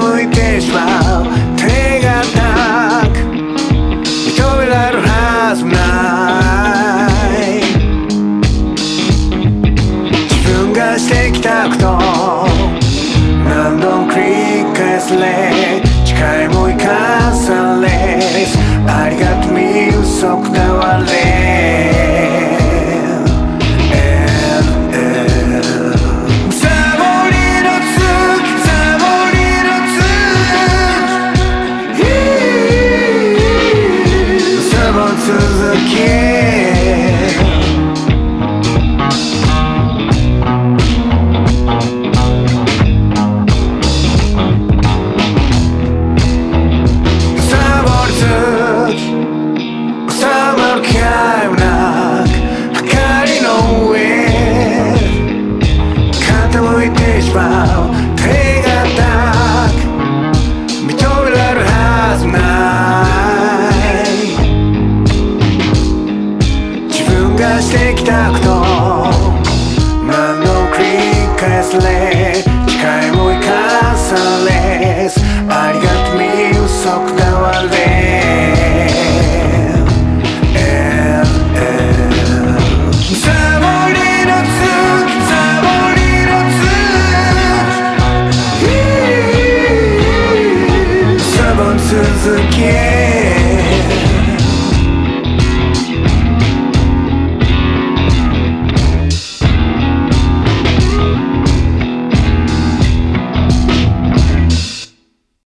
向いてしまう手がなく認められるはずない自分がしてきたこと何度も繰り返され誓い。も生かされありがとうに嘘くたわれ the kid. がしてきたこと。何の繰り返すれ誓いも生かされありがとうみうそくだわれ。続け